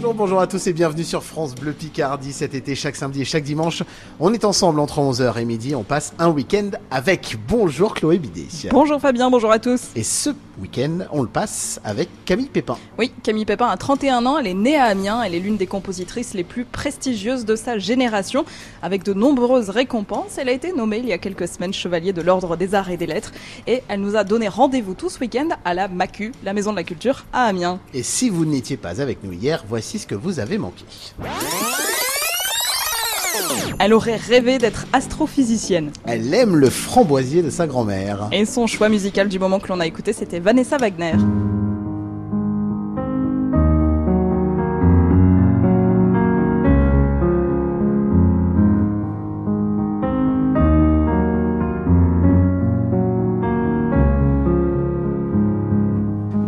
Bonjour, bonjour à tous et bienvenue sur France Bleu Picardie. Cet été, chaque samedi et chaque dimanche, on est ensemble entre 11h et midi. On passe un week-end avec. Bonjour Chloé Bidet. Bonjour Fabien, bonjour à tous. Et ce week-end, on le passe avec Camille Pépin. Oui, Camille Pépin a 31 ans, elle est née à Amiens, elle est l'une des compositrices les plus prestigieuses de sa génération. Avec de nombreuses récompenses, elle a été nommée il y a quelques semaines chevalier de l'Ordre des Arts et des Lettres. Et elle nous a donné rendez-vous tout ce week-end à la MACU, la Maison de la Culture, à Amiens. Et si vous n'étiez pas avec nous hier, voici ce que vous avez manqué. Elle aurait rêvé d'être astrophysicienne. Elle aime le framboisier de sa grand-mère. Et son choix musical du moment que l'on a écouté, c'était Vanessa Wagner.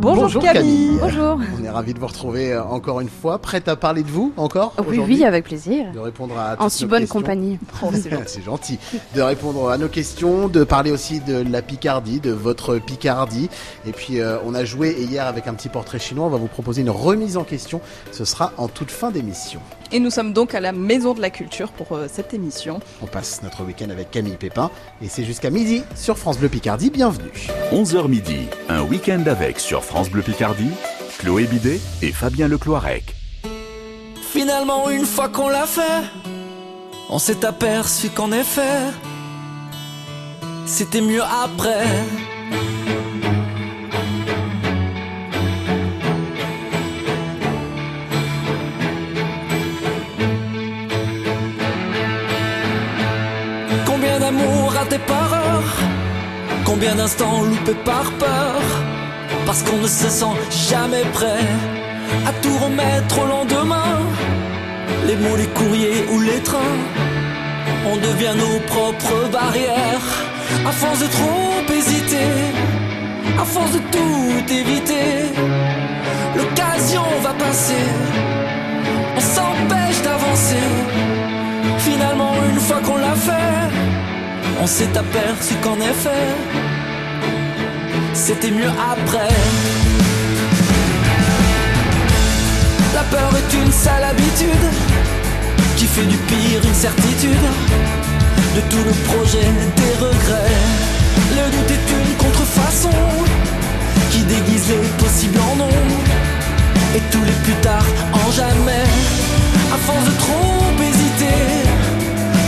Bonjour, Camille. Bonjour. Ravis de vous retrouver euh, encore une fois. Prête à parler de vous encore Oui, oui, avec plaisir. De répondre à En si bonne compagnie. Oh, c'est gentil. De répondre à nos questions, de parler aussi de la Picardie, de votre Picardie. Et puis, euh, on a joué hier avec un petit portrait chinois. On va vous proposer une remise en question. Ce sera en toute fin d'émission. Et nous sommes donc à la Maison de la Culture pour euh, cette émission. On passe notre week-end avec Camille Pépin. Et c'est jusqu'à midi sur France Bleu Picardie. Bienvenue. 11h midi, un week-end avec sur France Bleu Picardie, Chloé Bidet et Fabien Lecloirec. Finalement, une fois qu'on l'a fait, on s'est aperçu qu'en effet, c'était mieux après. Combien d'amour raté par heure Combien d'instants loupés par peur? Parce qu'on ne se sent jamais prêt À tout remettre au lendemain. Les mots, les courriers ou les trains On devient nos propres barrières. À force de trop hésiter À force de tout éviter L'occasion va passer. On s'empêche d'avancer. Finalement une fois qu'on l'a fait on s'est aperçu qu'en effet, c'était mieux après. La peur est une sale habitude qui fait du pire une certitude. De tout le projet, des regrets. Le doute est une contrefaçon qui déguise les possibles en non. Et tous les plus tard en jamais. À force de trop hésiter,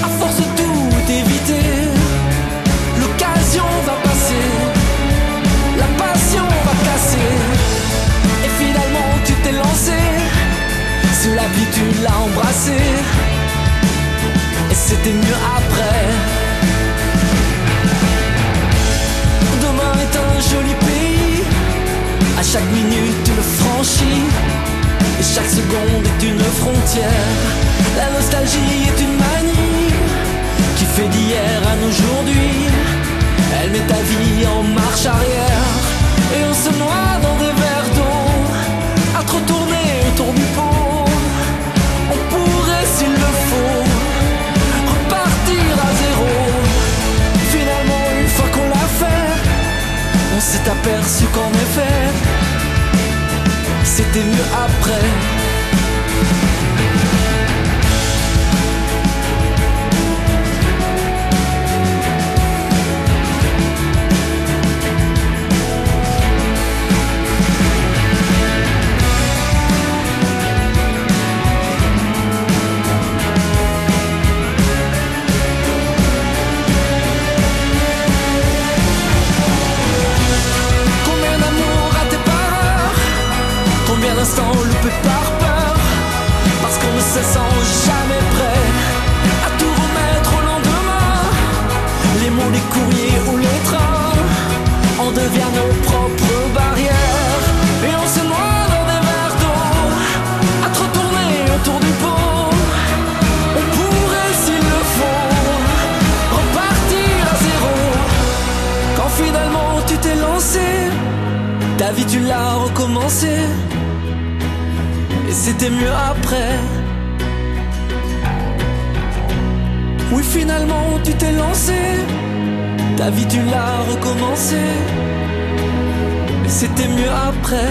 à force de tout éviter sous la tu l'as embrassé. Et c'était mieux après. Demain est un joli pays, à chaque minute tu le franchis. Et chaque seconde est une frontière. La nostalgie est une manie qui fait d'hier à aujourd'hui. Elle met ta vie en marche arrière Et on se noie dans Aperçu qu'en effet C'était mieux après Sent jamais prêt À tout remettre au lendemain. Les mots, les courriers ou les trains On devient nos propres barrières. Et on se noie dans des verres d'eau À trop tourner autour du pot On pourrait s'il le faut Repartir à zéro. Quand finalement tu t'es lancé Ta vie tu l'as recommencé c'était mieux après. Oui, finalement, tu t'es lancé. Ta vie, tu l'as recommencé. Mais c'était mieux après.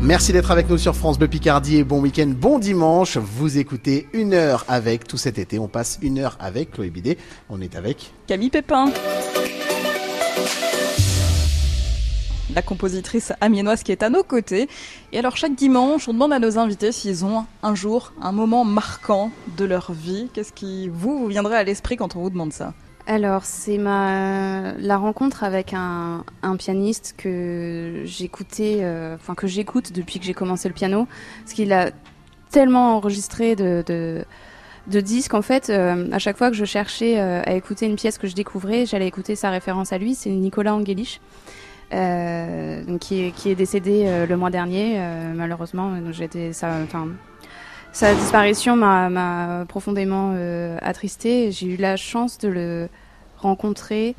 Merci d'être avec nous sur France Bleu Picardie et bon week-end, bon dimanche. Vous écoutez une heure avec tout cet été. On passe une heure avec Chloé Bidet. On est avec Camille Pépin. La compositrice amiénoise qui est à nos côtés. Et alors chaque dimanche, on demande à nos invités s'ils ont un jour, un moment marquant de leur vie. Qu'est-ce qui vous, vous viendrait à l'esprit quand on vous demande ça? Alors, c'est ma la rencontre avec un, un pianiste que j'écoutais, euh, enfin que j'écoute depuis que j'ai commencé le piano, parce qu'il a tellement enregistré de, de, disques. En fait, euh, à chaque fois que je cherchais euh, à écouter une pièce que je découvrais, j'allais écouter sa référence à lui. C'est Nicolas Angelich. Euh, qui, est, qui est décédé euh, le mois dernier, euh, malheureusement. Donc j'étais, ça, enfin, sa disparition m'a, m'a profondément euh, attristée. J'ai eu la chance de le rencontrer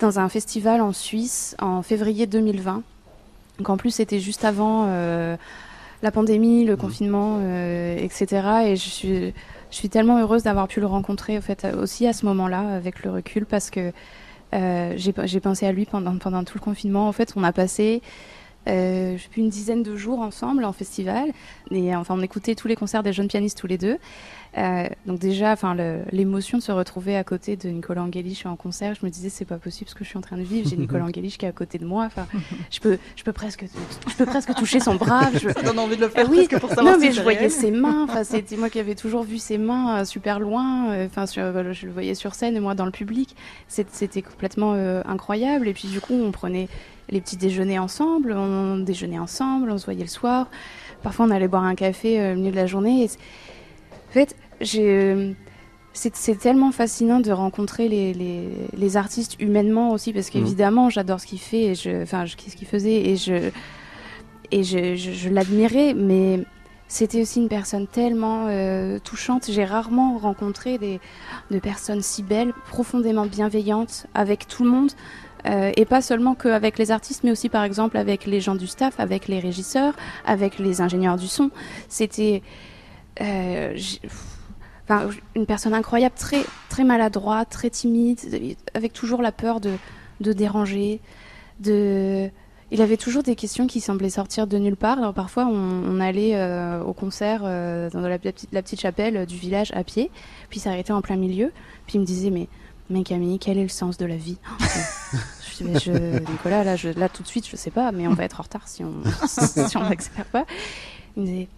dans un festival en Suisse en février 2020. Donc en plus, c'était juste avant euh, la pandémie, le confinement, euh, etc. Et je suis, je suis tellement heureuse d'avoir pu le rencontrer en fait, aussi à ce moment-là, avec le recul, parce que j'ai, j'ai pensé à lui pendant, pendant tout le confinement. En fait, on a passé euh, je sais plus, une dizaine de jours ensemble en festival. Et enfin, on écoutait tous les concerts des jeunes pianistes tous les deux. Euh, donc déjà, enfin, l'émotion de se retrouver à côté de Nicolas Angelich en concert, je me disais c'est pas possible ce que je suis en train de vivre. J'ai Nicolas Angelich qui est à côté de moi. Enfin, je peux, je peux presque, je peux presque toucher son bras. Je, Ça donne envie de le faire oui, presque pour savoir non, mais je voyais ses mains. Enfin, c'était moi qui avais toujours vu ses mains euh, super loin. Enfin, je le voyais sur scène et moi dans le public. C'était complètement incroyable. Et puis du coup, on prenait les petits déjeuners ensemble, on déjeunait ensemble, on se voyait le soir. Parfois, on allait boire un café euh, au milieu de la journée. Et en fait, j'ai euh, c'est tellement fascinant de rencontrer les, les, les artistes humainement aussi parce qu'évidemment j'adore ce qu'il fait et je enfin je- ce qu'il faisait et je et je, je, je l'admirais mais c'était aussi une personne tellement euh, touchante j'ai rarement rencontré des de personnes si belles profondément bienveillantes avec tout le monde euh, et pas seulement qu'avec les artistes mais aussi par exemple avec les gens du staff avec les régisseurs avec les ingénieurs du son c'était euh, une personne incroyable, très, très maladroite, très timide, avec toujours la peur de, de déranger. De... Il avait toujours des questions qui semblaient sortir de nulle part. Alors parfois, on, allait euh, au concert dans la petite chapelle du village à pied, puis s'arrêtait en plein milieu, puis il me disait mais, mais Camille, quel est le sens de la vie je, je- Nicolas, là, je, là tout de suite, je sais pas, mais on va être en retard si on si on n'accélère pas. Il me disait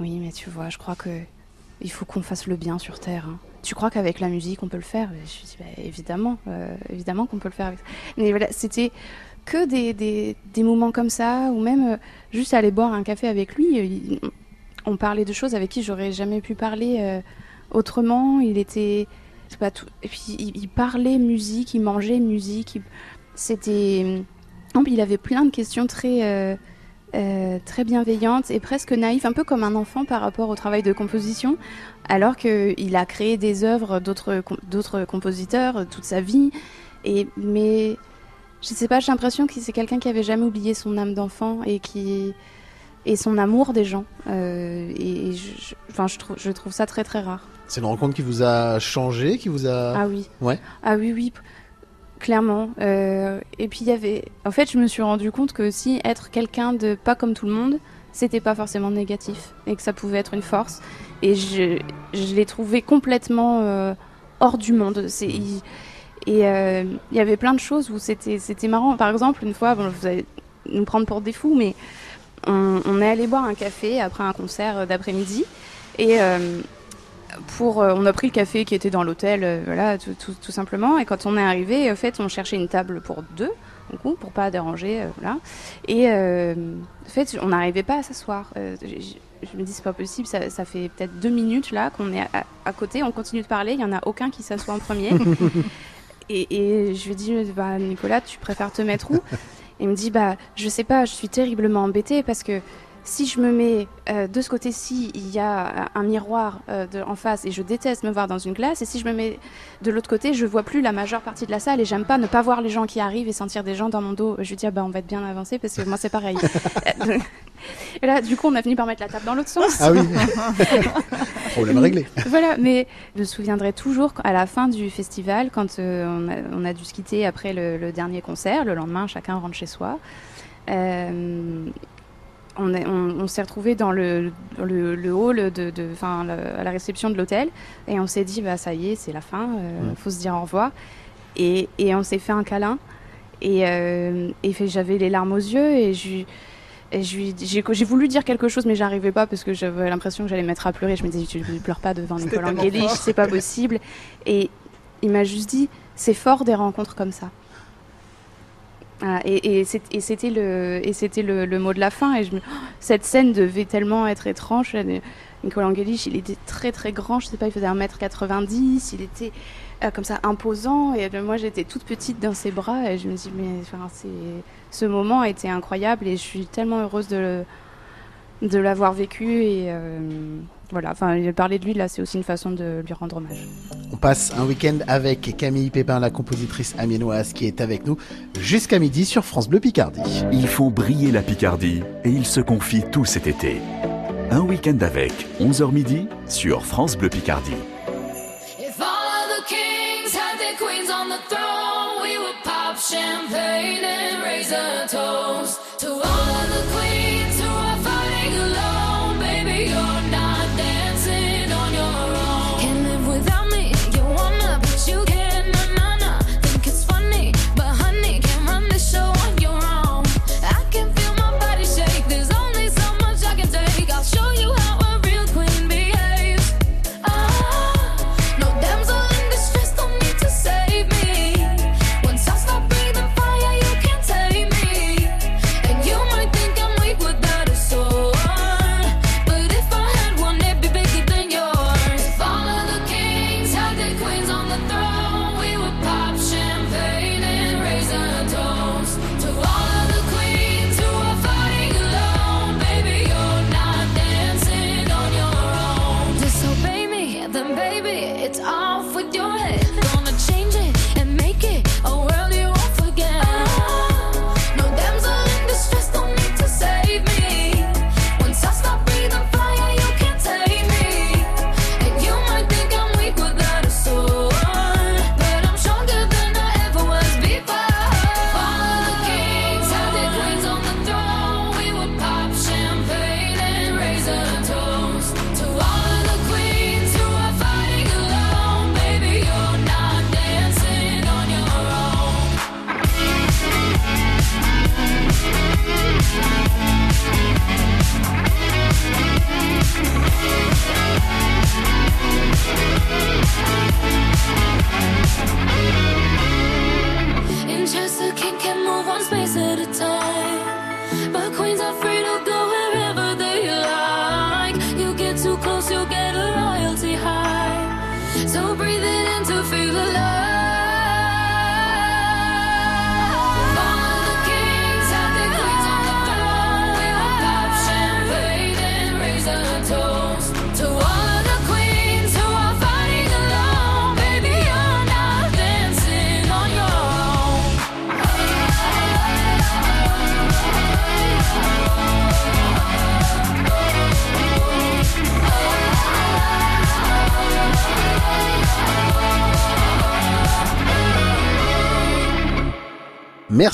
oui, mais tu vois, je crois que il faut qu'on fasse le bien sur Terre. hein. Tu crois qu'avec la musique, on peut le faire? Je dis, bah, évidemment, euh, évidemment qu'on peut le faire. Avec... Mais voilà, c'était que des, des, des moments comme ça, ou même euh, juste aller boire un café avec lui. euh, il- on parlait de choses avec qui j'aurais jamais pu parler euh, autrement. Il était, Et puis il, parlait musique, il mangeait musique. il- C'était, il avait plein de questions très. euh, euh, très bienveillante et presque naïf, un peu comme un enfant par rapport au travail de composition, alors qu'il a créé des œuvres d'autres com- d'autres compositeurs euh, toute sa vie. Et mais je sais pas, j'ai l'impression que c'est quelqu'un qui avait jamais oublié son âme d'enfant et qui et son amour des gens. Et je, enfin, trouve je trouve ça très très rare. C'est une rencontre qui vous a changé, qui vous a. Ah oui. Ouais. Ah oui, oui, clairement. Euh, et puis il y avait. En fait, je me suis rendu compte que aussi être quelqu'un de pas comme tout le monde, c'était pas forcément négatif et que ça pouvait être une force. Et je, je l'ai trouvé complètement euh, hors du monde. C'est. il- et euh, il y avait plein de choses où c'était c'était marrant. Par exemple, une fois, bon, vous allez nous prendre pour des fous, mais on, on est allé boire un café après un concert d'après-midi et pour, euh, on a pris le café qui était dans l'hôtel, euh, voilà, tout, tout- tout simplement. Et quand on est arrivé, en fait, on cherchait une table pour deux, du coup, pour pas déranger, euh, voilà. Et en fait, on n'arrivait pas à s'asseoir. Je me dis, c'est pas possible, ça, ça fait peut-être deux minutes là qu'on est à, à côté, on continue de parler, il y en a aucun qui s'assoit en premier. et, et je lui dis, bah, Nicolas, tu préfères te mettre où? Il me dit, bah, je sais pas, je suis terriblement embêtée parce que si je me mets euh, de ce côté-ci, il y a un miroir euh, de- en face et je déteste me voir dans une glace. Et si je me mets de l'autre côté, je vois plus la majeure partie de la salle et j'aime pas ne pas voir les gens qui arrivent et sentir des gens dans mon dos. Je lui dis, ah bah, on va être bien avancé parce que moi, c'est pareil. et là, du coup, on a fini par mettre la table dans l'autre sens. Ah oui. Problème réglé. voilà, mais je me souviendrai toujours à la fin du festival, quand euh, on, a, on a dû se quitter après le, le dernier concert, le lendemain, chacun rentre chez soi. Euh, on, est- on, on s'est retrouvés dans le, dans le, le hall de, de, enfin, le- à la réception de l'hôtel et on s'est dit bah ça y est c'est la fin, euh, Mm. faut se dire au revoir et, et on s'est fait un câlin et, euh, et j'avais les larmes aux yeux et je j'ai voulu dire quelque chose mais j'arrivais pas parce que j'avais l'impression que j'allais me mettre à pleurer. Je me disais tu ne pleures pas devant Nicolas fort. c'est pas possible. Et il m'a juste dit c'est fort des rencontres comme ça. Voilà, et et c'était le, et c'était le, le mot de la fin. Et je me- cette scène devait tellement être étrange. Nicolas Angelich, il était très très grand, je sais pas, il faisait 1m90, il était euh, comme ça imposant. Et euh, moi j'étais toute petite dans ses bras et je me dis, mais enfin, ce moment était incroyable et je suis tellement heureuse de, le- de l'avoir vécu. Et euh, voilà, enfin, parler de lui là, c'est aussi une façon de lui rendre hommage. On passe un week-end avec Camille Pépin, la compositrice amiénoise qui est avec nous jusqu'à midi sur France Bleu Picardie. Ils font briller la Picardie et ils se confient tout cet été. Un week-end avec 11h midi sur France Bleu Picardie. If all of the kings had their queens on the throne, we would pop champagne and raise a toast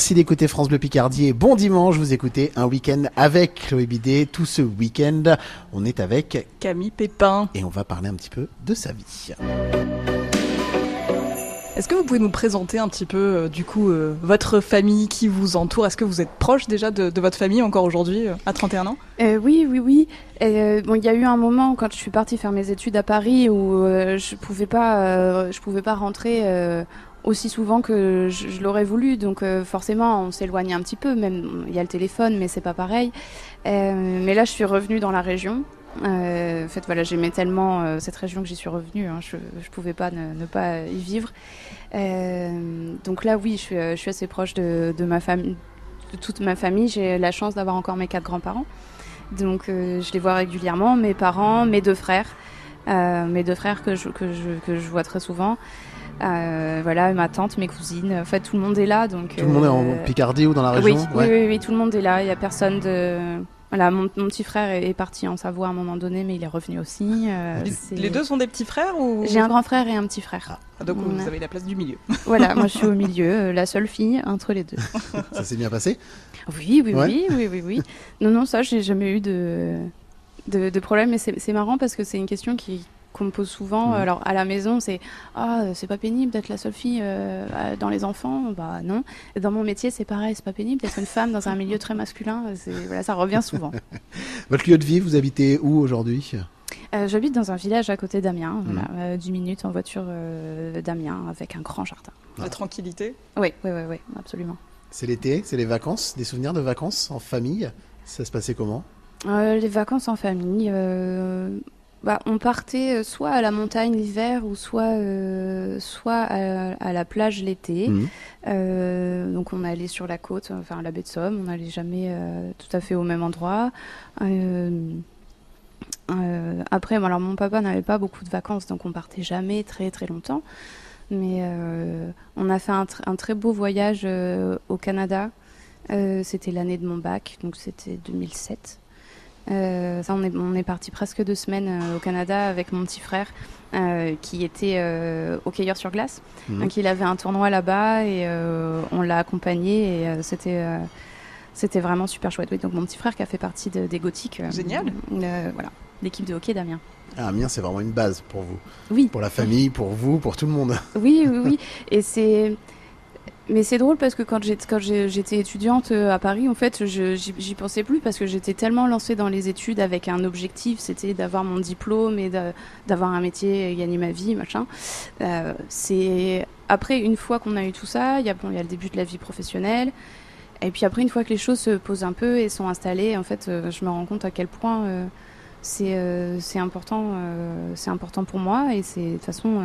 Merci d'écouter France Bleu Picardie et bon dimanche, vous écoutez un week-end avec Chloé Bidet. Tout ce week-end, on est avec Camille Pépin. et on va parler un petit peu de sa vie. Est-ce que vous pouvez nous présenter un petit peu, euh, du coup, euh, votre famille qui vous entoure? Est-ce que vous êtes proche déjà de, votre famille encore aujourd'hui, euh, à 31 ans? Oui, oui, oui. Bon, il y a eu un moment quand je suis partie faire mes études à Paris où je pouvais pouvais pas rentrer aussi souvent que je, l'aurais voulu. Donc forcément, on s'éloigne un petit peu. Même il y a le téléphone, mais c'est pas pareil. Mais là, je suis revenue dans la région. Euh, en fait, voilà, j'aimais tellement euh, cette région que j'y suis revenue. hein. je, je pouvais pas ne, ne pas y vivre. Euh, donc là, oui, je suis, je suis assez proche de, de ma famille, de toute ma famille. J'ai la chance d'avoir encore mes quatre grands-parents. Donc euh, je les vois régulièrement, mes parents, mes deux frères, euh, mes deux frères que je, que je, que je vois très souvent. Euh, voilà, ma tante, mes cousines, en fait tout le monde est là. Donc, Tout le monde est en Picardie ou dans la oui, région oui, oui, oui, tout le monde est là. Il y a personne de, Voilà, mon, mon petit frère est, est parti en Savoie à un moment donné, mais il est revenu aussi. euh, Les, deux sont des petits frères ou J'ai un grand frère et un petit frère. Ah, donc On vous a- avez la place du milieu. Voilà, moi je suis au milieu, euh, la seule fille entre les deux. Ça s'est bien passé? Oui, oui, Ouais. oui, oui, oui, oui. Non, non, ça, j'ai jamais eu de, de, de problème. Mais c'est marrant parce que c'est une question qui qu'on me pose souvent. Mhm. Alors, à la maison, c'est Ah, euh, c'est pas pénible d'être la seule fille euh, dans les enfants Bah, non. Dans mon métier, c'est pareil, c'est pas pénible d'être une femme dans un milieu très masculin. C'est- Voilà, ça revient souvent. Votre lieu de vie, vous habitez où aujourd'hui? Euh, J'habite dans un village à côté d'Amiens, Mhm. voilà, euh, 10 minutes en voiture euh, d'Amiens avec un grand jardin. La tranquillité? Oui, oui, oui, oui, absolument. C'est l'été, c'est les vacances, des souvenirs de vacances en famille? Ça se passait comment? Euh, les vacances en famille, euh, bah, on partait euh, soit à la montagne l'hiver ou soit, euh, soit à, à la plage l'été. Mhm. Euh, donc on allait sur la côte, enfin à la baie de Somme, on n'allait jamais euh, tout à fait au même endroit. Après, alors mon papa n'avait pas beaucoup de vacances, donc on partait jamais très très longtemps. Mais on a fait un, tr- un très beau voyage au Canada. C'était l'année de mon bac, donc c'était 2007. Euh, ça, on est, on est parti presque deux semaines euh, au Canada avec mon petit frère euh, qui était euh, hockeyeur sur glace. Mhm. Donc il avait un tournoi là-bas et euh, on l'a accompagné et euh, c'était euh, c'était vraiment super chouette. Oui, donc mon petit frère qui a fait partie de- des Gothiques. Génial. euh, voilà, l'équipe de hockey d'Amiens. Ah, Amiens, c'est vraiment une base pour vous. Oui, Pour la famille, pour vous, pour tout le monde. oui, oui, oui. Et c'est. Mais c'est drôle parce que quand j'étais étudiante euh, à Paris, en fait, j'y pensais plus parce que j'étais tellement lancée dans les études avec un objectif, c'était d'avoir mon diplôme et d'avoir un métier et gagner ma vie, machin. Euh, c'est après une fois qu'on a eu tout ça, il y a le début de la vie professionnelle. Et puis après, une fois que les choses se posent un peu et sont installées, en fait, euh, je me rends compte à quel point c'est important, c'est important pour moi. Et c'est de toute façon,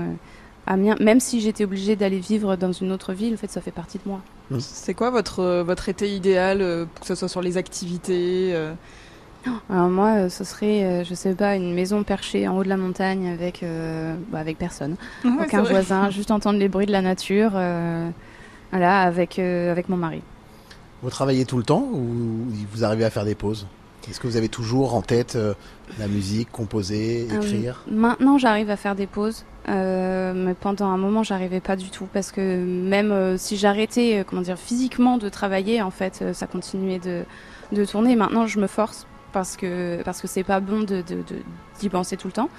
Amiens, même si j'étais obligée d'aller vivre dans une autre ville, en fait, ça fait partie de moi. C'est quoi votre, euh, votre été idéal, euh, que ce soit sur les activités euh, Alors moi, ce serait, je sais pas, une maison perchée en haut de la montagne avec, euh, bah, avec personne, Ouais, aucun voisin, juste entendre les bruits de la nature, euh, voilà, avec euh, avec mon mari. Vous travaillez tout le temps ou vous arrivez à faire des pauses? Est-ce que vous avez toujours en tête euh, la musique, composer, Euh, écrire? Maintenant, j'arrive à faire des pauses, euh, mais pendant un moment, j'arrivais pas du tout parce que même euh, si j'arrêtais, euh, comment dire, physiquement de travailler, en fait, ça continuait de, de tourner. Maintenant, je me force parce que parce que c'est pas bon de d'y penser tout le temps.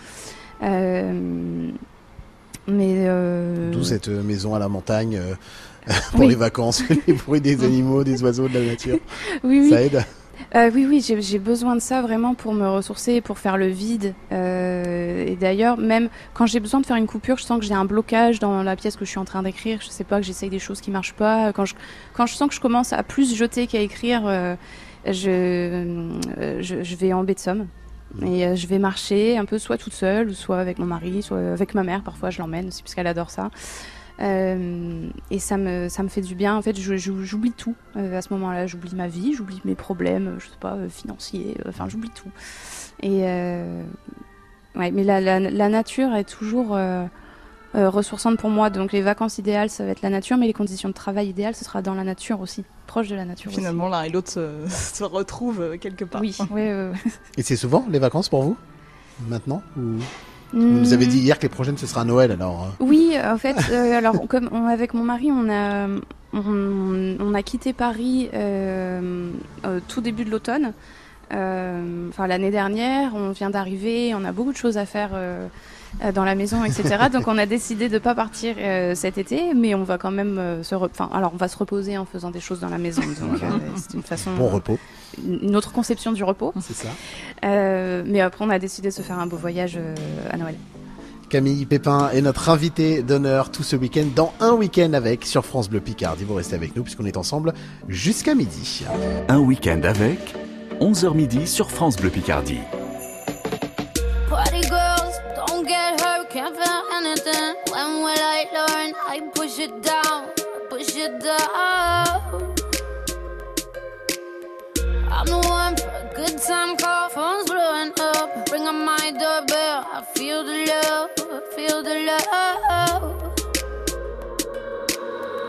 Mais D'où cette maison à la montagne pour Oui. les vacances, les bruits des animaux, des oiseaux, de la nature. oui, oui. Ça aide Euh, oui, oui, j'ai besoin de ça vraiment pour me ressourcer, pour faire le vide. Euh, et d'ailleurs, même quand j'ai besoin de faire une coupure, je sens que j'ai un blocage dans la pièce que je suis en train d'écrire. Je sais pas, que j'essaye des choses qui marchent pas. Quand je, quand je sens que je commence à plus jeter qu'à écrire, euh, je, je, je vais en baie de Somme. Et euh, je vais marcher un peu soit toute seule, soit avec mon mari, soit avec ma mère. Parfois, je l'emmène aussi parce qu'elle adore ça. Euh, et ça me, ça me fait du bien. En fait, j'oublie tout euh, à ce moment-là. J'oublie ma vie, j'oublie mes problèmes, euh, je sais pas, euh, financiers. euh, Enfin, j'oublie tout. Et euh, ouais, mais la, la, la nature est toujours euh, euh, ressourçante pour moi. Donc, les vacances idéales, ça va être la nature, mais les conditions de travail idéales, ce sera dans la nature aussi, proche de la nature. aussi. Finalement, l'un et l'autre se, se retrouvent quelque part. Oui, oui, oui, oui. Et c'est souvent les vacances pour vous Maintenant ou... Vous nous avez dit hier que les prochaines ce sera Noël alors. euh, Oui, en fait, euh, alors comme on- avec mon mari, on a on, on a quitté Paris euh, tout début de l'automne. Euh, Enfin l'année dernière, on vient d'arriver, on a beaucoup de choses à faire euh, dans la maison, etc. Donc on a décidé de pas partir euh, cet été, mais on va quand même euh, se, enfin alors on va se reposer en faisant des choses dans la maison. Donc euh, c'est une façon, Bon repos, une autre conception du repos. c'est ça. Euh, mais après on a décidé de se faire un beau voyage euh, à Noël. Camille Pépin est notre invitée d'honneur tout ce week-end dans un week-end avec sur France Bleu Picardie. Vous restez avec nous puisqu'on est ensemble jusqu'à midi. Un week-end avec 11h midi sur France Bleu Picardie. I'm the one good time phone's blowing up. My doorbell, I feel the love, feel the love.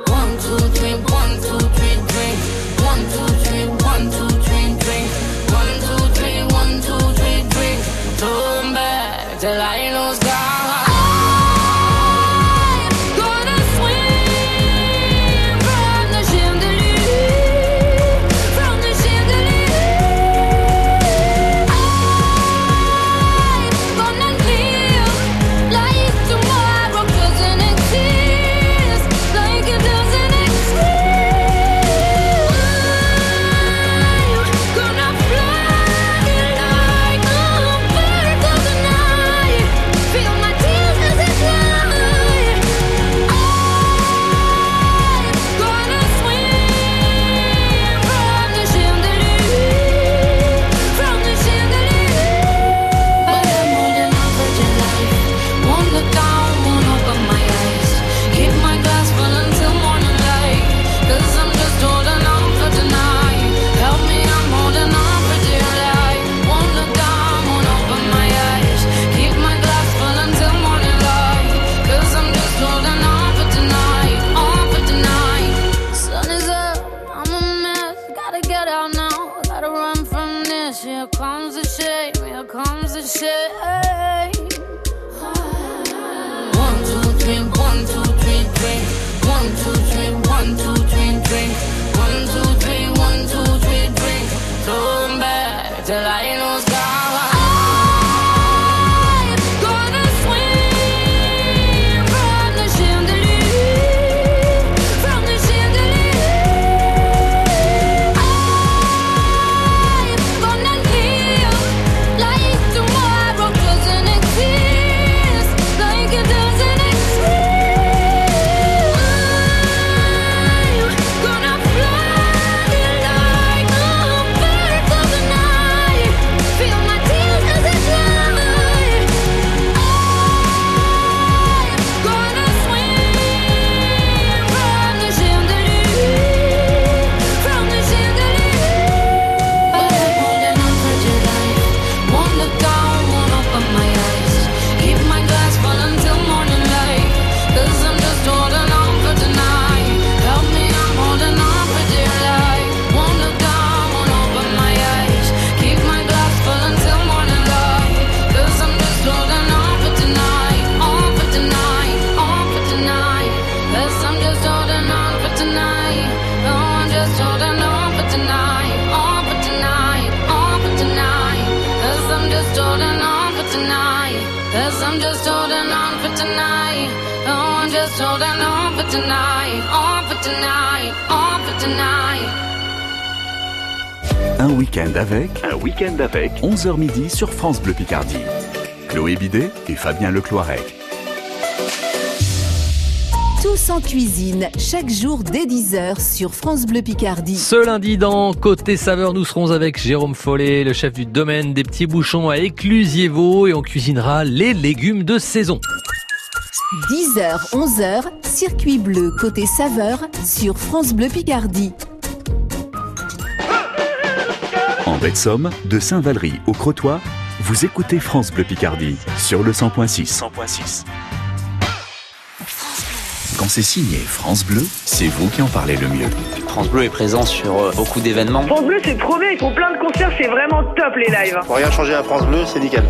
One, two, three, one, two, three. One, two, three. One, two, till I 11h midi sur France Bleu Picardie. Chloé Bidet et Fabien Lecloirec. Tous en cuisine, chaque jour dès 10h sur France Bleu Picardie. Ce lundi dans Côté Saveur, nous serons avec Jérôme Follet, le chef du domaine des petits bouchons à Éclusier-Vaux et on cuisinera les légumes de saison. 10h, 11h, circuit bleu côté saveur sur France Bleu Picardie. De Saint-Valery au Crotoy, vous écoutez France Bleu Picardie sur le 100.6. 100.6. Quand c'est signé France Bleu, c'est vous qui en parlez le mieux. France Bleu est présent sur euh, beaucoup d'événements. France Bleu, c'est trop bien, ils font plein de concerts, c'est vraiment top les lives. Pour rien changer à France Bleu, c'est nickel.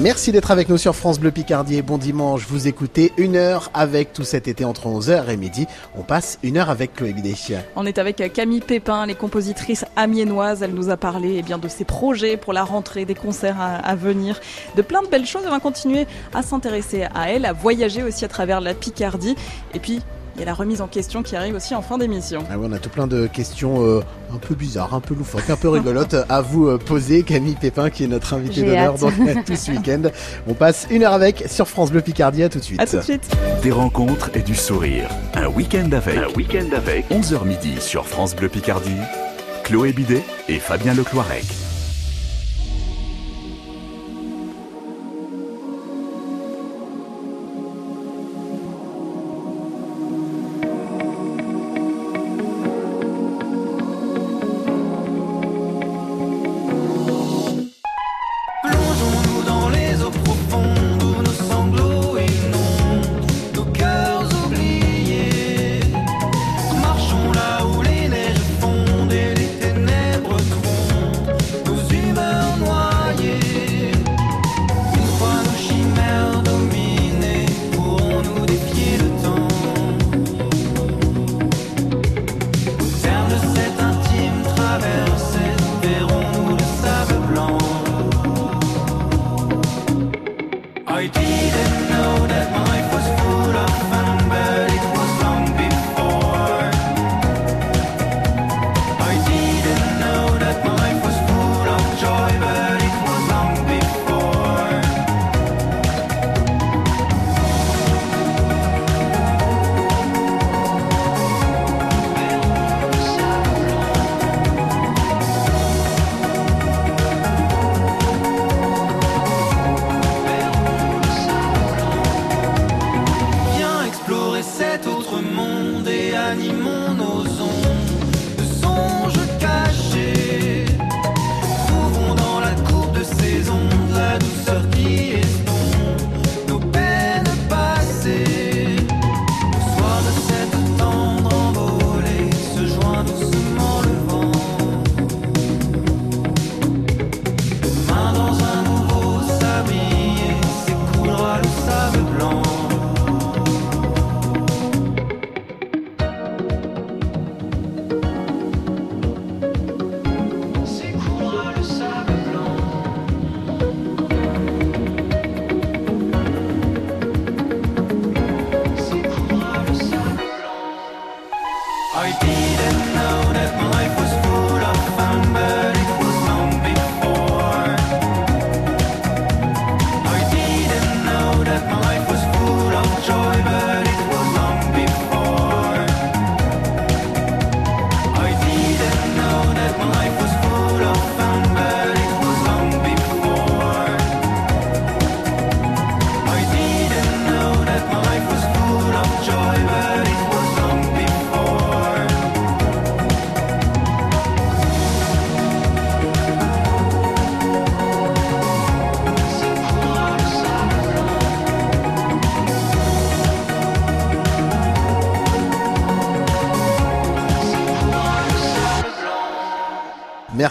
Merci d'être avec nous sur France Bleu Picardie et bon dimanche. Vous écoutez une heure avec tout cet été entre 11h et midi. On passe une heure avec Chloé Bidet. On est avec Camille Pépin, les compositrices amiénoises. Elle nous a parlé eh bien, de ses projets pour la rentrée, des concerts à, à venir, de plein de belles choses. On va continuer à s'intéresser à elle, à voyager aussi à travers la Picardie. Et puis, il y a la remise en question qui arrive aussi en fin d'émission. Ah oui, on a tout plein de questions euh, un peu bizarres, un peu loufoques, un peu rigolotes à vous euh, poser. Camille Pépin qui est notre invité J'ai d'honneur donc, tout ce week-end. On passe une heure avec sur France Bleu Picardie. À tout de suite. À tout de suite. Des rencontres et du sourire. Un week-end avec. Un week-end avec. 11h midi sur France Bleu Picardie. Chloé Bidet et Fabien Lecloirec.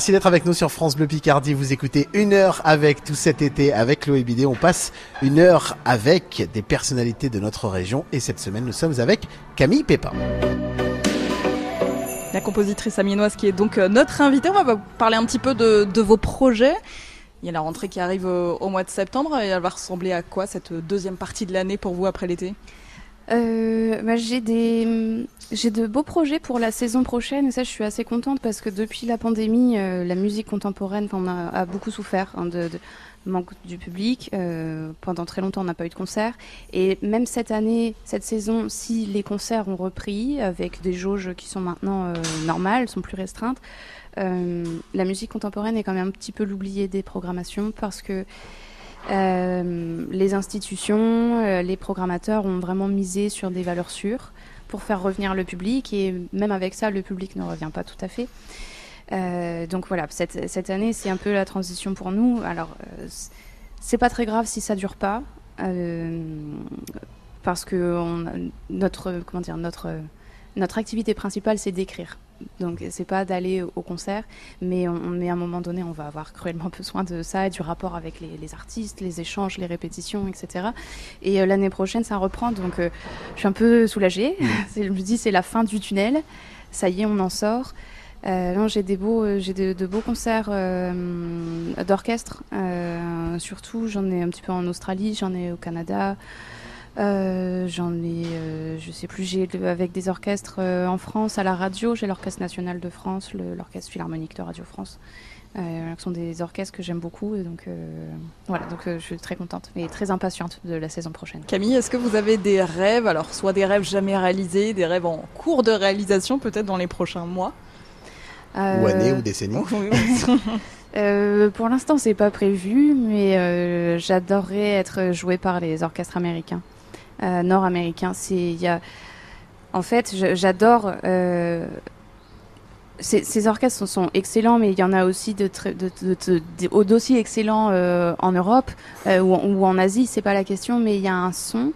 Merci d'être avec nous sur France Bleu Picardie. Vous écoutez une heure avec tout cet été avec Chloé Bidet. On passe une heure avec des personnalités de notre région. Et cette semaine, nous sommes avec Camille Pépin. La compositrice amiénoise qui est donc euh, notre invitée. On va parler un petit peu de, de vos projets. Il y a la rentrée qui arrive au, au mois de septembre et elle va ressembler à quoi cette deuxième partie de l'année pour vous après l'été? Euh, bah, j'ai des j'ai de beaux projets pour la saison prochaine et ça je suis assez contente parce que depuis la pandémie euh, la musique contemporaine a, beaucoup souffert hein, de, manque du public. Euh, pendant très longtemps on n'a pas eu de concert et même cette année cette saison si les concerts ont repris avec des jauges qui sont maintenant euh, normales sont plus restreintes euh, la musique contemporaine est quand même un petit peu l'oublié des programmations parce que euh, les institutions, euh, les programmateurs ont vraiment misé sur des valeurs sûres pour faire revenir le public et même avec ça, le public ne revient pas tout à fait. Euh, donc voilà, cette, cette année, c'est un peu la transition pour nous. Alors, c'est pas très grave si ça dure pas, parce que notre, comment dire, notre, notre activité principale, c'est d'écrire. Donc c'est pas d'aller au concert, mais, on, mais à un moment donné, on va avoir cruellement besoin de ça et du rapport avec les, les artistes, les échanges, les répétitions, etc. Et euh, l'année prochaine, ça reprend, donc euh, je suis un peu soulagée. C'est- je me dis, c'est la fin du tunnel. Ça y est, on en sort. Euh, j'ai des beaux, euh, j'ai de, de beaux concerts euh, d'orchestre. surtout, j'en ai un petit peu en Australie, j'en ai au Canada. Euh, j'en ai, euh, je sais plus, j'ai avec des orchestres euh, en France à la radio. J'ai l'Orchestre national de France, l'Orchestre philharmonique de Radio France. Euh, qui sont des orchestres que j'aime beaucoup. Et donc, euh, voilà, donc euh, je suis très contente et très impatiente de la saison prochaine. Camille, est-ce que vous avez des rêves, alors soit des rêves jamais réalisés, des rêves en cours de réalisation peut-être dans les prochains mois? Ou Euh, année ou décennie. Euh, pour l'instant, c'est pas prévu, mais euh, j'adorerais être jouée par les orchestres américains, euh, a, en fait, j'adore. euh, ces, orchestres sont, excellents, mais il y en a aussi de d'aussi excellents euh, en Europe euh, ou, en- Asie. C'est pas la question, mais il y a un son.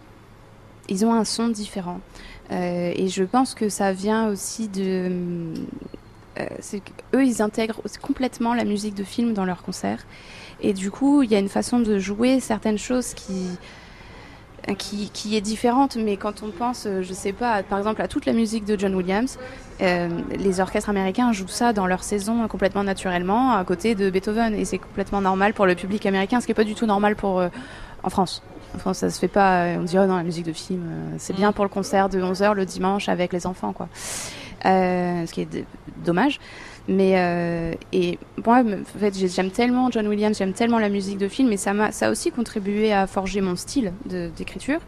Ils ont un son différent, et je pense que ça vient aussi de qu'eux, ils intègrent complètement la musique de film dans leurs concerts. Et du coup, il y a une façon de jouer certaines choses qui, qui, qui est différente. Mais quand on pense, euh, je sais pas, par exemple, à toute la musique de John Williams, euh, les orchestres américains jouent ça dans leur saison euh, complètement naturellement, à côté de Beethoven. Et c'est complètement normal pour le public américain, ce qui n'est pas du tout normal pour, euh, en France. En France, ça se fait pas. euh, On dit, oh non, la musique de film, euh, c'est bien pour le concert de 11h le dimanche avec les enfants, quoi. Euh, ce qui est dommage. Mais euh, et moi, en fait, j'ai- j'aime tellement John Williams, j'aime tellement la musique de film, et ça m'a, ça a aussi contribué à forger mon style d'écriture.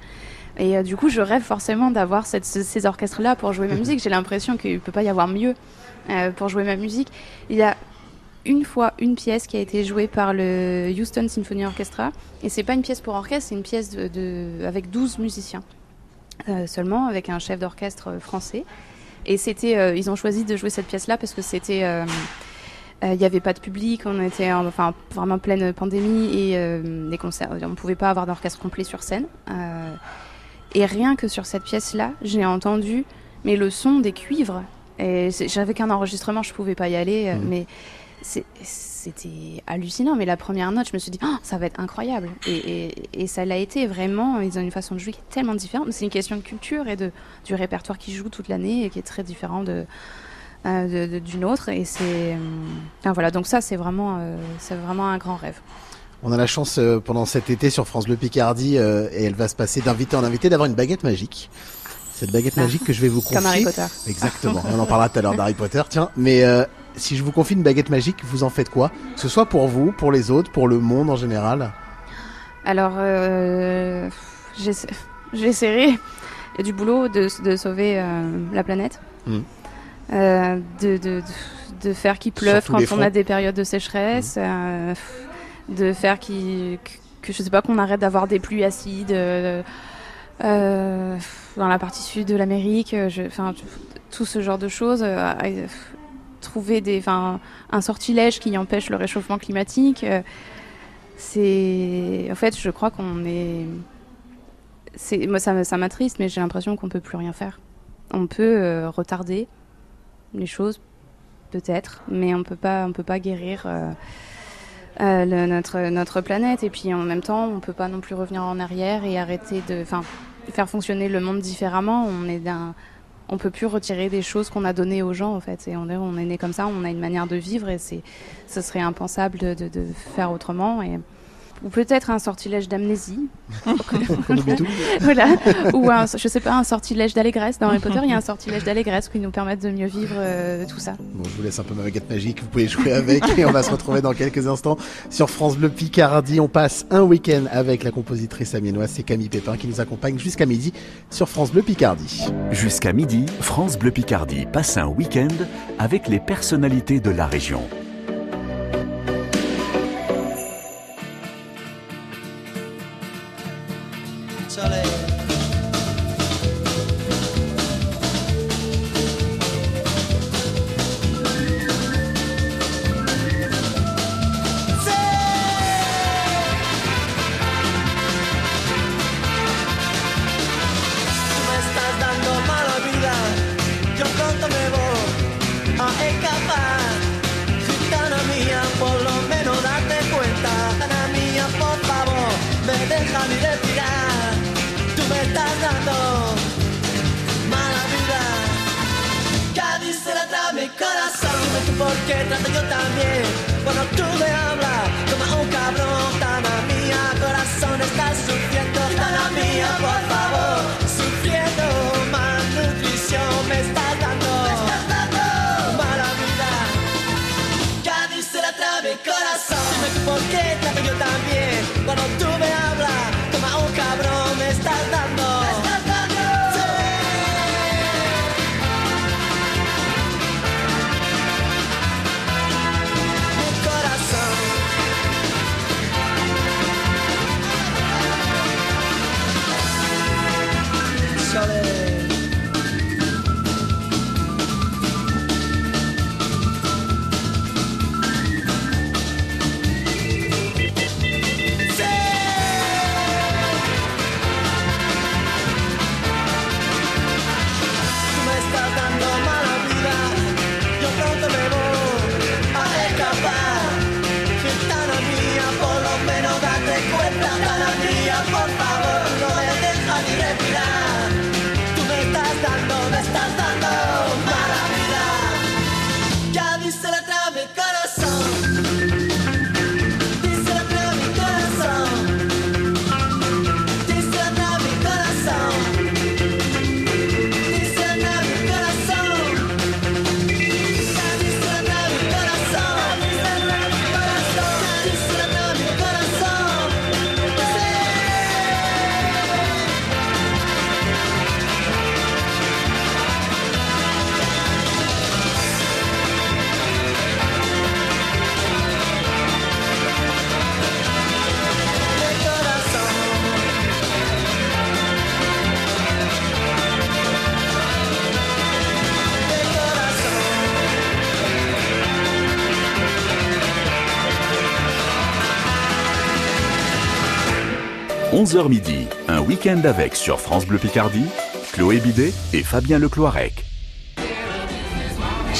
Et euh, du coup, je rêve forcément d'avoir ces orchestres-là pour jouer ma musique. J'ai l'impression qu'il peut pas y avoir mieux euh, pour jouer ma musique. Il y a une fois une pièce qui a été jouée par le Houston Symphony Orchestra, et c'est pas une pièce pour orchestre, c'est une pièce de, de- avec 12 musiciens euh, seulement, avec un chef d'orchestre français. Et c'était, euh, ils ont choisi de jouer cette pièce-là parce que c'était, euh, euh, il n'y avait pas de public, on était en- enfin vraiment pleine pandémie et euh, les concerts, on ne pouvait pas avoir d'orchestre complet sur scène. Euh, et rien que sur cette pièce-là, j'ai entendu, mais le son des cuivres. Et j'avais qu'un enregistrement, je pouvais pas y aller, euh, mais c'est- c'était hallucinant. Mais la première note, je me suis dit, Oh, ça va être incroyable. Et, et- et ça l'a été vraiment. Ils ont une façon de jouer qui est tellement différente. C'est une question de culture et de, du répertoire qu'ils jouent toute l'année et qui est très différent de, euh, d'une autre. Et c'est. euh, enfin, voilà, donc ça, c'est vraiment, euh, c'est vraiment un grand rêve. On a la chance euh, pendant cet été sur France Bleu Picardie et elle va se passer d'invité en invité d'avoir une baguette magique. Cette baguette Ah. magique que je vais vous confier. Comme Harry Potter. Exactement. On en parlera tout à l'heure d'Harry Potter. Tiens, mais euh, si je vous confie une baguette magique, vous en faites quoi? Que ce soit pour vous, pour les autres, pour le monde en général? Alors, euh, j'essa- j'essaierai. Il y a du boulot de, de sauver euh, la planète. Mm. Euh, de, de, de, de faire qu'il pleuve quand on a des périodes de sécheresse. euh, de faire qu'il- que, je sais pas, qu'on arrête d'avoir des pluies acides. dans la partie sud de l'Amérique, enfin tout ce genre de choses, trouver des, un sortilège qui empêche le réchauffement climatique. euh, c'est, en fait, je crois qu'on est, c'est, moi ça, ça m'attriste, mais j'ai l'impression qu'on peut plus rien faire. On peut euh, retarder les choses peut-être, mais on peut pas, on peut pas guérir euh, notre notre planète. Et puis en même temps, on peut pas non plus revenir en arrière et arrêter de, faire fonctionner le monde différemment. On est d'un, on peut plus retirer des choses qu'on a données aux gens en fait. Et on est, né comme ça, on a une manière de vivre et c'est, ce serait impensable de, de, de faire autrement. Et ou peut-être un sortilège d'amnésie. Voilà. Ou un, je sais pas, un sortilège d'allégresse. Dans Harry Potter, il y a un sortilège d'allégresse qui nous permettent de mieux vivre euh, tout ça. Bon, je vous laisse un peu ma baguette magique, vous pouvez jouer avec et on va se retrouver dans quelques instants sur France Bleu Picardie. On passe un week-end avec la compositrice amiénoise, c'est Camille Pépin qui nous accompagne jusqu'à midi sur France Bleu Picardie. Jusqu'à midi, France Bleu Picardie passe un week-end avec les personnalités de la région. 11h midi, un week-end avec sur France Bleu Picardie, Chloé Bidet et Fabien Lecloirec.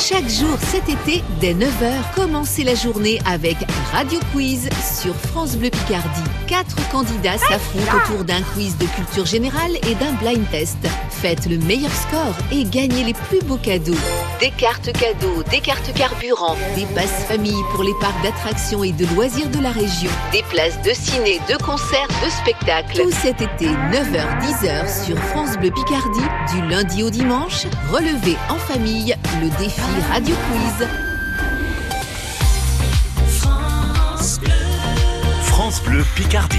Chaque jour cet été, dès 9h, commencez la journée avec Radio Quiz sur France Bleu Picardie. Quatre candidats s'affrontent autour d'un quiz de culture générale et d'un blind test. Faites le meilleur score et gagnez les plus beaux cadeaux. Des cartes cadeaux, des cartes carburant, des passes famille pour les parcs d'attractions et de loisirs de la région, des places de ciné, de concerts, de spectacles. Tout cet été, 9h-10h sur France Bleu Picardie, du lundi au dimanche, relevez en famille le défi Radio Quiz. France Bleu Picardie.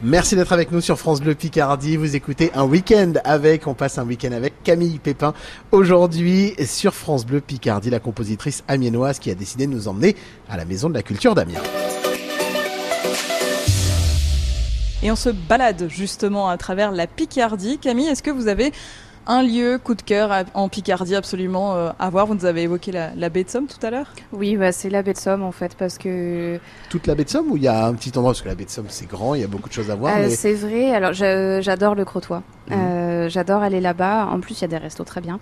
Merci d'être avec nous sur France Bleu Picardie. Vous écoutez un week-end avec, on passe un week-end avec Camille Pépin. Aujourd'hui, sur France Bleu Picardie, la compositrice amiénoise qui a décidé de nous emmener à la Maison de la Culture d'Amiens. Et on se balade justement à travers la Picardie. Camille, est-ce que vous avez un lieu coup de cœur à- en Picardie absolument euh, à voir Vous nous avez évoqué la, la baie de Somme tout à l'heure. Oui, bah, c'est la baie de Somme en fait, parce que Toute la baie de Somme ou il y a un petit endroit? Parce que la baie de Somme c'est grand, il y a beaucoup de choses à voir. Euh, mais... C'est vrai, alors j'adore le Crotoy. Mhm. Euh, J'adore aller là-bas. En plus, il y a des restos très bien.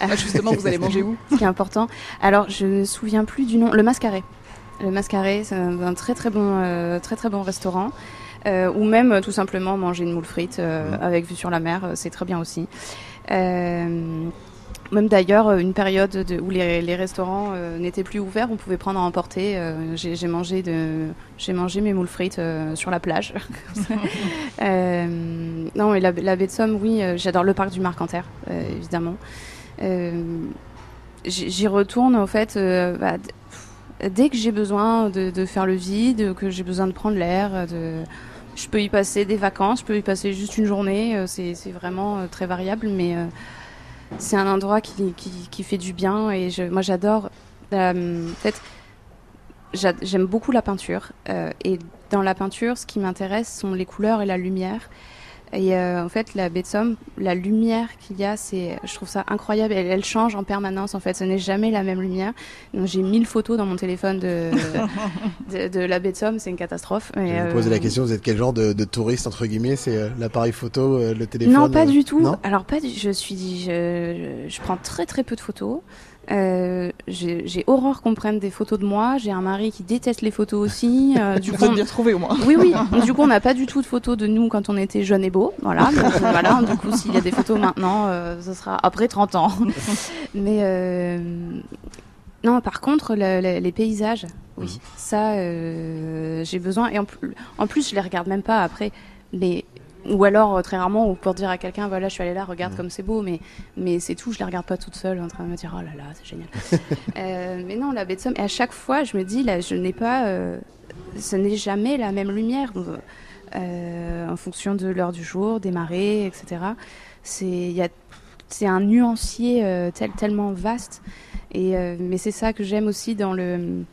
Ah, justement, vous allez manger où? Ce qui est important. Alors, je me souviens plus du nom. Le Mascaré. Le Mascaré, c'est un, un très très bon, euh, très très bon restaurant. Euh, ou même tout simplement manger une moule frite euh, avec vue sur la mer, c'est très bien aussi. Euh, même d'ailleurs, euh, une période de- où les, restaurants euh, n'étaient plus ouverts, on pouvait prendre à emporter. J'ai mangé, mes moules frites sur la plage. Non, mais la, la baie de Somme, oui, j'adore le parc du Marcanterre, évidemment. J'y retourne, en fait, bah, dès que j'ai besoin de, faire le vide, que j'ai besoin de prendre l'air. Je peux y passer des vacances, je peux y passer juste une journée, euh, c'est vraiment euh, très variable, mais euh, c'est un endroit qui, fait du bien et moi j'adore. euh, j'a- j'aime beaucoup la peinture et dans la peinture, ce qui m'intéresse sont les couleurs et la lumière. Et euh, en fait, la baie de Somme, la lumière qu'il y a, c'est, je trouve ça incroyable. Elle, elle change en permanence. En fait, ce n'est jamais la même lumière. Donc, j'ai 1000 photos dans mon téléphone de, de, de la baie de Somme. C'est une catastrophe. Je Mais, vous euh, poser la question, vous êtes quel genre de, de touriste, entre guillemets? C'est euh, l'appareil photo, euh, le téléphone Non, pas euh, du tout. Non? Alors pas du, je suis je, je prends très très peu de photos. Euh, j'ai horreur qu'on prenne des photos de moi. J'ai un mari qui déteste les photos aussi. Euh, du Vous coup, êtes on- bien retrouvés, au moins. Oui, oui. Donc, du coup, on n'a pas du tout de photos de nous quand on était jeunes et beaux. Voilà. Donc, euh, voilà. Du coup, s'il y a des photos maintenant, euh, ce sera après 30 ans. Mais non, par contre, le- le- les paysages, oui, ça, euh, j'ai besoin. Et en, plus- en plus, je les regarde même pas après. Mais ou alors euh, très rarement, ou pour dire à quelqu'un, voilà, je suis allée là, regarde comme c'est beau, mais mais c'est tout. Je les regarde pas toute seule en train de me dire, oh là là, c'est génial. Euh, mais non, la baie de Somme. Et à chaque fois, je me dis, là, je n'ai pas, euh, ce n'est jamais la même lumière. Euh, en fonction de l'heure du jour, des marées, etc. C'est il y a c'est un nuancier tel- tellement vaste. Et, mais c'est ça que j'aime aussi dans le,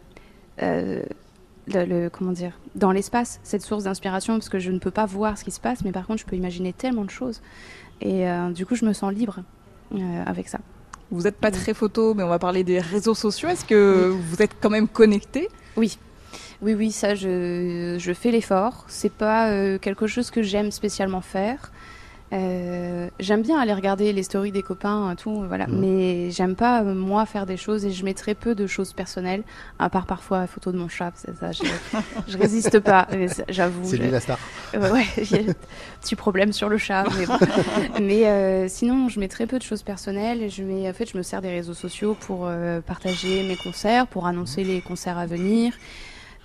le, le- comment dire, dans l'espace, cette source d'inspiration, parce que je ne peux pas voir ce qui se passe, mais par contre, je peux imaginer tellement de choses. Et euh, du coup, je me sens libre euh, avec ça. Vous n'êtes pas très photo, mais on va parler des réseaux sociaux. Est-ce que vous êtes quand même connecté? Oui. Oui, oui, ça, je, je fais l'effort. C'est pas euh, quelque chose que j'aime spécialement faire. Euh, j'aime bien aller regarder les stories des copains, tout, voilà. Mhm. Mais j'aime pas euh, moi faire des choses et je mets très peu de choses personnelles, à part parfois la photo de mon chat. c'est Ça, je, je résiste pas, j'avoue. C'est lui la star. Ouais, ouais, il y a petit problème sur le chat, mais bon. mais euh, sinon, je mets très peu de choses personnelles. Et je mets, en fait, je me sers des réseaux sociaux pour euh, partager mes concerts, pour annoncer les concerts à venir.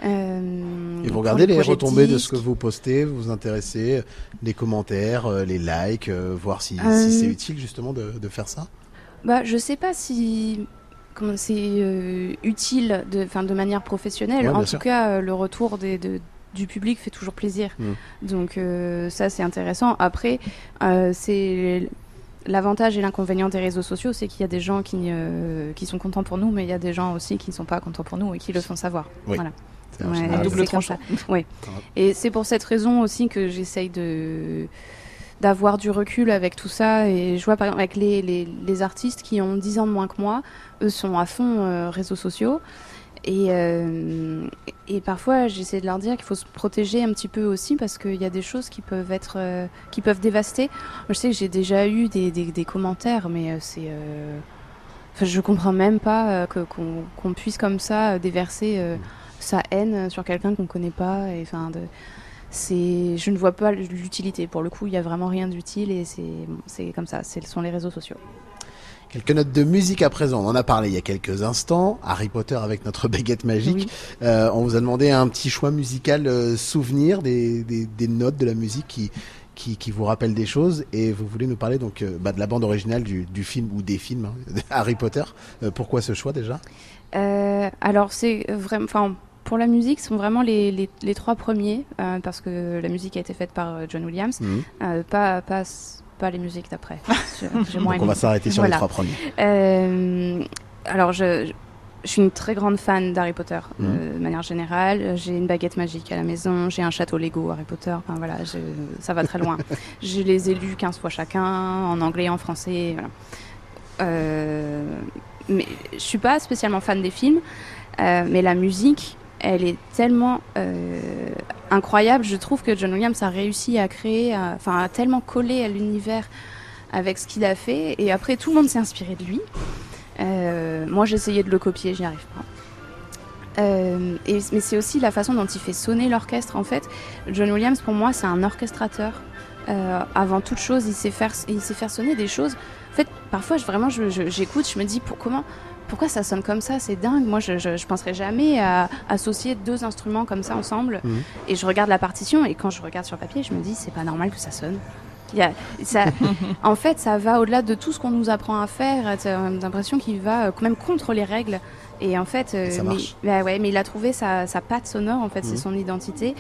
Euh, Et vous regardez les retombées de ce que vous postez, vous vous intéressez, euh, les commentaires, euh, les likes, voir si, si c'est utile justement de, de faire ça Bah, je sais pas si comment c'est euh, utile de, de manière professionnelle. Ouais, en tout sûr. cas, euh, le retour des, de- du public fait toujours plaisir. Mm. Donc euh, ça, c'est intéressant. Après, c'est l'avantage et l'inconvénient des réseaux sociaux, c'est qu'il y a des gens qui, qui sont contents pour nous, mais il y a des gens aussi qui ne sont pas contents pour nous et qui le font savoir. Oui. Voilà. C'est Ouais, double tranchant. Oui. Et c'est pour cette raison aussi que j'essaye de d'avoir du recul avec tout ça. Et je vois par exemple avec les, les, les artistes qui ont 10 ans de moins que moi eux sont à fond euh, réseaux sociaux. Et, euh, et parfois j'essaie de leur dire qu'il faut se protéger un petit peu aussi parce qu'il y a des choses qui peuvent être euh, qui peuvent dévaster. Moi, je sais que j'ai déjà eu des, des, des commentaires mais c'est euh, enfin, je comprends même pas que qu'on puisse comme ça déverser euh, sa haine sur quelqu'un qu'on connaît pas et enfin c'est je ne vois pas l'utilité pour le coup il y a vraiment rien d'utile et c'est bon, c'est comme ça ce sont les réseaux sociaux Quelques notes de musique à présent. On en a parlé il y a quelques instants. Harry Potter avec notre baguette magique. Euh, on vous a demandé un petit choix musical euh, souvenir des, des, des notes de la musique qui, qui, qui vous rappellent des choses. Et vous voulez nous parler donc euh, bah, de la bande originale du, du film ou des films hein, Harry Potter. Pourquoi ce choix déjà? Alors c'est vraiment enfin pour la musique, ce sont vraiment les, les, les trois premiers, euh, parce que la musique a été faite par euh, John Williams, Mhm. euh, pas, pas, pas les musiques d'après. Donc on va s'arrêter sur Voilà. les trois premiers. Euh, alors, je, je suis une très grande fan d'Harry Potter, Mhm. de manière générale. J'ai une baguette magique à la maison, j'ai un château Lego Harry Potter. Enfin, voilà, je- ça va très loin. je les ai lus 15 fois chacun, en anglais, en français. Voilà. Mais je suis pas spécialement fan des films, mais la musique, elle est tellement euh, incroyable. Je trouve que John Williams a réussi à créer, à- enfin, à tellement coller à l'univers avec ce qu'il a fait. Et après, tout le monde s'est inspiré de lui. Euh, moi, essayé de le copier, j'y arrive pas. Euh, et, mais c'est aussi la façon dont il fait sonner l'orchestre. En fait, John Williams, pour moi, c'est un orchestrateur. Euh, avant toute chose, il sait faire, il sait faire sonner des choses. Parfois, je, vraiment, je- je- j'écoute, je, me dis pour, comment, pourquoi ça sonne comme ça? C'est dingue. Moi, je, je, penserais jamais à associer deux instruments comme ça ensemble. Mhm. Et je regarde la partition et quand je regarde sur papier, je me dis c'est pas normal que ça sonne. Il y a, ça, en fait, ça va au-delà de tout ce qu'on nous apprend à faire. T'as l'impression qu'il va euh, quand même contre les règles. Et en fait, euh, ça mais, marche. bah ouais, mais il a trouvé sa, sa patte sonore. En fait, Mhm. c'est son identité.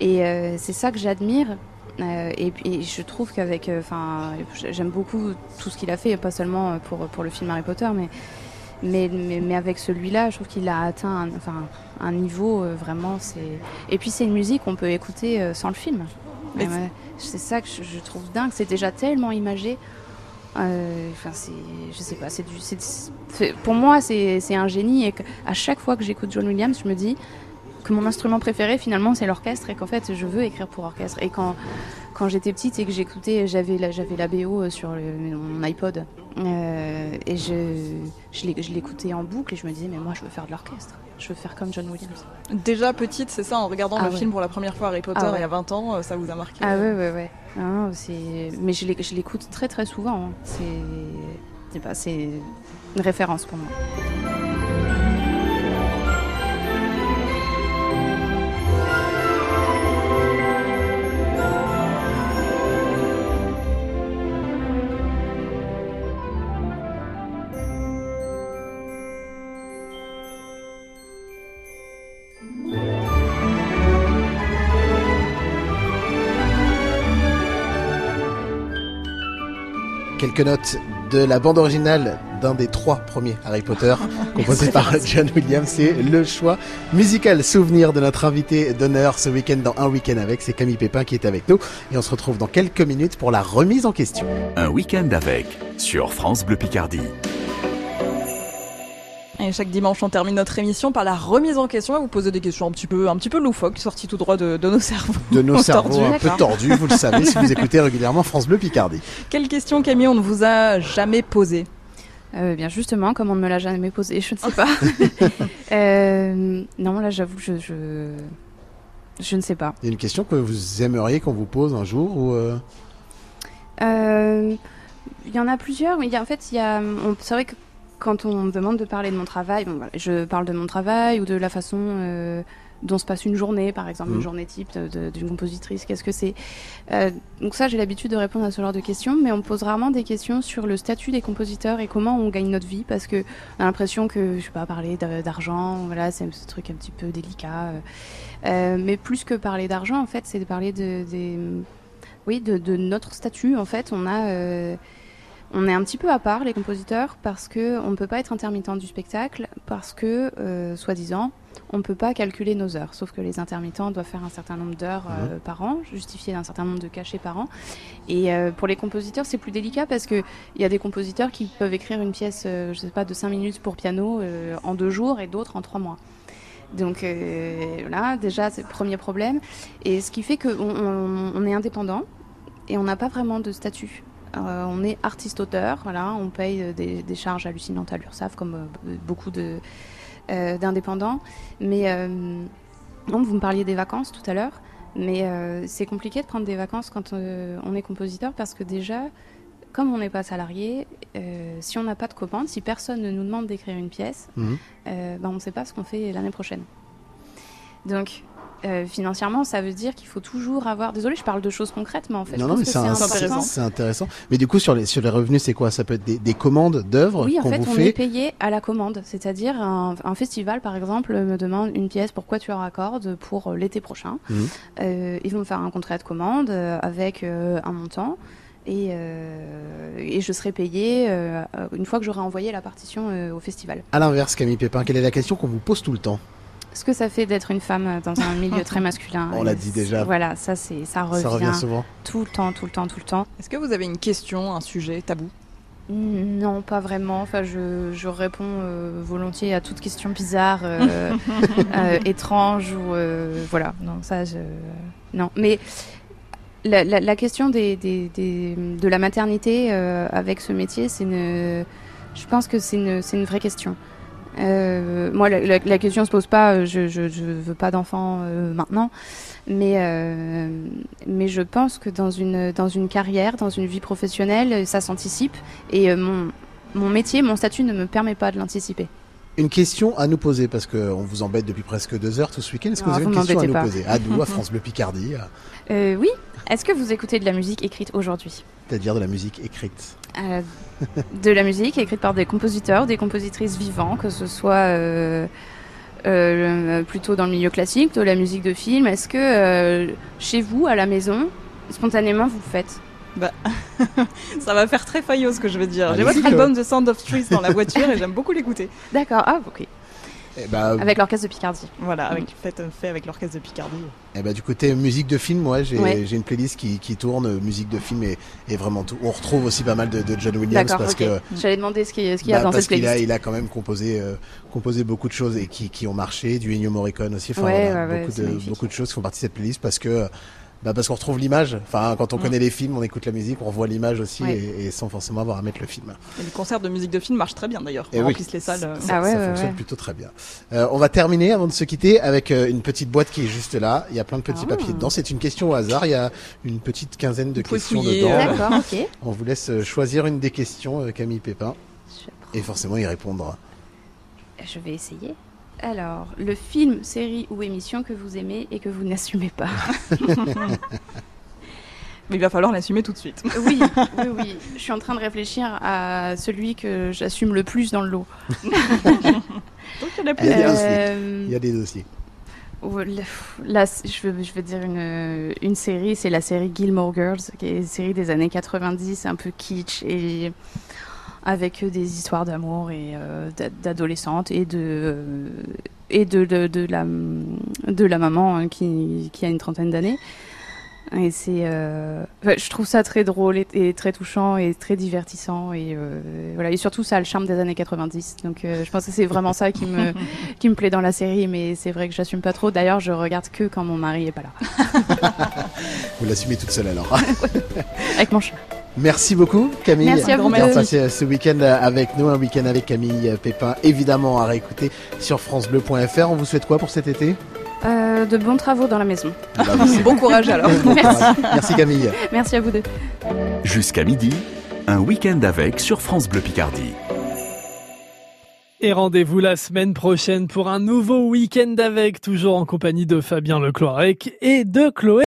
Et euh, c'est ça que j'admire. Euh, et je trouve qu'avec, euh, enfin, j'aime beaucoup tout ce qu'il a fait, pas seulement pour pour le film Harry Potter, mais mais, mais, mais avec celui-là, je trouve qu'il a atteint un, enfin, un niveau euh, vraiment. C'est et puis c'est une musique qu'on peut écouter euh, sans le film. Ouais, c'est ça que je, je trouve dingue. C'est déjà tellement imagé. Euh, Enfin, c'est, je sais pas. C'est du, c'est, pour moi, c'est, c'est un génie. Et à chaque fois que j'écoute John Williams, je me dis que mon instrument préféré finalement c'est l'orchestre et qu'en fait je veux écrire pour orchestre. Et quand quand j'étais petite et que j'écoutais, j'avais la, j'avais la BO sur le- mon iPod euh, et je, je, l'écoutais en boucle et je me disais mais moi je veux faire de l'orchestre, je veux faire comme John Williams. Déjà petite, c'est ça, en regardant Ah le ouais. film pour la première fois Harry Potter Ah ouais. il y a 20 ans, euh, ça vous a marqué Ah ouais ouais ouais. Non, mais je, l'écoute très très souvent. hein. C'est, c'est pas, c'est une référence pour moi. Quelques notes de la bande originale d'un des trois premiers Harry Potter, composé par John Williams. C'est le choix musical souvenir de notre invité d'honneur ce week-end dans Un week-end avec. C'est Camille Pépin qui est avec nous. Et on se retrouve dans quelques minutes pour la remise en question. Un week-end avec sur France Bleu Picardie. Et chaque dimanche, on termine notre émission par la remise en question et vous poser des questions un petit peu, un petit peu loufoques, sorties tout droit de, de nos cerveaux. De nos cerveaux Tordus. un peu tordus, vous le savez si vous écoutez régulièrement France Bleu Picardie. Quelle question, Camille, on ne vous a jamais posée Euh, bien justement, comme on ne me l'a jamais posé, je ne sais pas. Euh, non, là j'avoue, que je, je, je ne sais pas. Il y a une question que vous aimeriez qu'on vous pose un jour ou euh, Euh, Il y en a plusieurs, mais il y a, en fait, il y a, on- c'est vrai que quand on me demande de parler de mon travail, bon, voilà, je parle de mon travail ou de la façon euh, dont se passe une journée, par exemple, une journée type d'une compositrice, qu'est-ce que c'est? Euh, Donc ça, j'ai l'habitude de répondre à ce genre de questions, mais on me pose rarement des questions sur le statut des compositeurs et comment on gagne notre vie, parce que on a l'impression que, je sais pas, parler d'a- d'argent, voilà, c'est ce truc un petit peu délicat. euh. Mais plus que parler d'argent, en fait, c'est de parler de, des, oui, de, de notre statut. En fait, on a, on est un petit peu à part les compositeurs parce que on ne peut pas être intermittent du spectacle parce que, euh, soi-disant, on ne peut pas calculer nos heures. Sauf que les intermittents doivent faire un certain nombre d'heures euh, par an, justifier d'un certain nombre de cachets par an. Et euh, pour les compositeurs, c'est plus délicat parce que il y a des compositeurs qui peuvent écrire une pièce, je sais pas, de 5 minutes pour piano en deux jours et d'autres en trois mois. Donc voilà, déjà c'est le premier problème. Et ce qui fait qu'on on, on est indépendant et on n'a pas vraiment de statut. Euh, on est artiste-auteur, voilà, on paye euh, des, des charges hallucinantes à l'URSSAF comme euh, beaucoup de, d'indépendants. Mais non, vous me parliez des vacances tout à l'heure, mais c'est compliqué de prendre des vacances quand on est compositeur parce que déjà, comme on n'est pas salarié, euh, si on n'a pas de commande, si personne ne nous demande d'écrire une pièce, euh, ben, on ne sait pas ce qu'on fait l'année prochaine. Donc, euh, financièrement, ça veut dire qu'il faut toujours avoir. Désolée, je parle de choses concrètes, mais en fait, Non, non, c'est important. c'est intéressant. Mais du coup, sur les, sur les revenus, c'est quoi? Ça peut être des, des commandes d'œuvres Oui, en fait, vous on fait? est payé à la commande. C'est-à-dire, un, un festival, par exemple, me demande une pièce pour Quatuor à cordes pour euh, l'été prochain? Mhm. Euh, ils vont me faire un contrat de commande euh, avec euh, un montant. Et, euh, et je serai payé euh, une fois que j'aurai envoyé la partition euh, au festival. À l'inverse, Camille Pépin, quelle est la question qu'on vous pose tout le temps? Ce que ça fait d'être une femme dans un milieu très masculin. On l'a Et dit déjà. Voilà, ça, c'est, ça, revient Ça revient souvent. tout le temps, tout le temps, tout le temps. Est-ce que vous avez une question, un sujet tabou? Non, pas vraiment. Enfin, je, je réponds euh, volontiers à toute question bizarre, euh, euh, étrange ou euh, voilà. Non, ça, je... non. Mais la, la, la question des, des, des- de la maternité euh, avec ce métier, c'est une, je pense que c'est une, c'est une vraie question. Euh, moi, la, la, question se pose pas. euh, Je, je, veux pas d'enfant euh, maintenant, mais euh, mais je pense que dans une dans une carrière, dans une vie professionnelle, ça s'anticipe. Et mon mon métier, mon statut ne me permet pas de l'anticiper. Une question à nous poser parce qu'on vous embête depuis presque deux heures tout ce week-end. Est-ce que vous avez une question à nous pas. poser? À nous, à France Bleu Picardie, Euh, oui. Est-ce que vous écoutez de la musique écrite aujourd'hui? C'est-à-dire de la musique écrite. Euh, de la musique écrite par des compositeurs, des compositrices vivants, que ce soit euh, plutôt dans le milieu classique, de la musique de film. Est-ce que chez vous, à la maison, spontanément, vous faites? Bah, ça va faire très faillot ce que je vais dire. J'ai Allez-y, votre album The Sound of Trees dans la voiture et j'aime beaucoup l'écouter. D'accord, ah ok. Eh ben, Avec l'orchestre de Picardie. Voilà, avec, fait, fait avec l'orchestre de Picardie. eh ben, du côté musique de film, moi j'ai Ouais. j'ai une playlist qui, qui tourne, euh, musique de film et, et vraiment tout. On retrouve aussi pas mal de, de John Williams parce que J'allais demander ce qu'il y, ce qu'il y a bah, dans parce cette qu'il a, playlist. il a quand même composé, euh, composé beaucoup de choses et qui, qui ont marché, du Ennio Morricone aussi, enfin, Ouais, voilà, de, magnifique. beaucoup de choses qui font partie de cette playlist parce que bah, parce qu'on retrouve l'image. Enfin, quand on Mm. connaît les films, on écoute la musique, on revoit l'image aussi Ouais. et, et sans forcément avoir à mettre le film. Et les concerts de musique de film marchent très bien d'ailleurs. Ils oui. les salles. euh. Ça, Ah ouais, ça ouais, fonctionne ouais. plutôt très bien. Euh, on va terminer avant de se quitter avec euh, une petite boîte qui est juste là. Il y a plein de petits Ah. papiers dedans. C'est une question au hasard. Il y a une petite quinzaine de Vous questions fouiller, dedans. D'accord, ok. On vous laisse choisir une des questions, Camille Pépin, et forcément y répondre. Je vais essayer. Alors, le film, série ou émission que vous aimez et que vous n'assumez pas. Mais il va falloir l'assumer tout de suite. Oui, oui, oui. Je suis en train de réfléchir à celui que j'assume le plus dans le lot. Donc il y en a Il y a des Euh, dossiers. Il y a des dossiers. Oh, Là, là, je veux, je veux dire une, une série, c'est la série Gilmore Girls, qui est une série des années 90, un peu kitsch et avec des histoires d'amour et euh, d'a- d'adolescentes et de euh, et de, de, la de la maman hein, qui a une trentaine d'années. Et c'est, euh, enfin, je trouve ça très drôle et, et très touchant et très divertissant et euh, voilà. Et surtout, ça a le charme des années 90. Donc, euh, je pense que c'est vraiment ça qui me qui me plaît dans la série, mais c'est vrai que j'assume pas trop. D'ailleurs, je regarde que quand mon mari est pas là, Vous l'assumez toute seule alors. avec mon chat. Merci beaucoup Camille Merci à vous d'avoir passé ce week-end avec nous, un week-end avec Camille Pépin, évidemment à réécouter sur francebleu.fr. On vous souhaite quoi pour cet été? Euh, de bons travaux dans la maison. Ah bah, Bon courage alors. Merci. Merci Camille. Merci à vous deux. Jusqu'à midi, un week-end avec sur France Bleu Picardie. Et rendez-vous la semaine prochaine pour un nouveau week-end avec, toujours en compagnie de Fabien Lecloirec et de Chloé.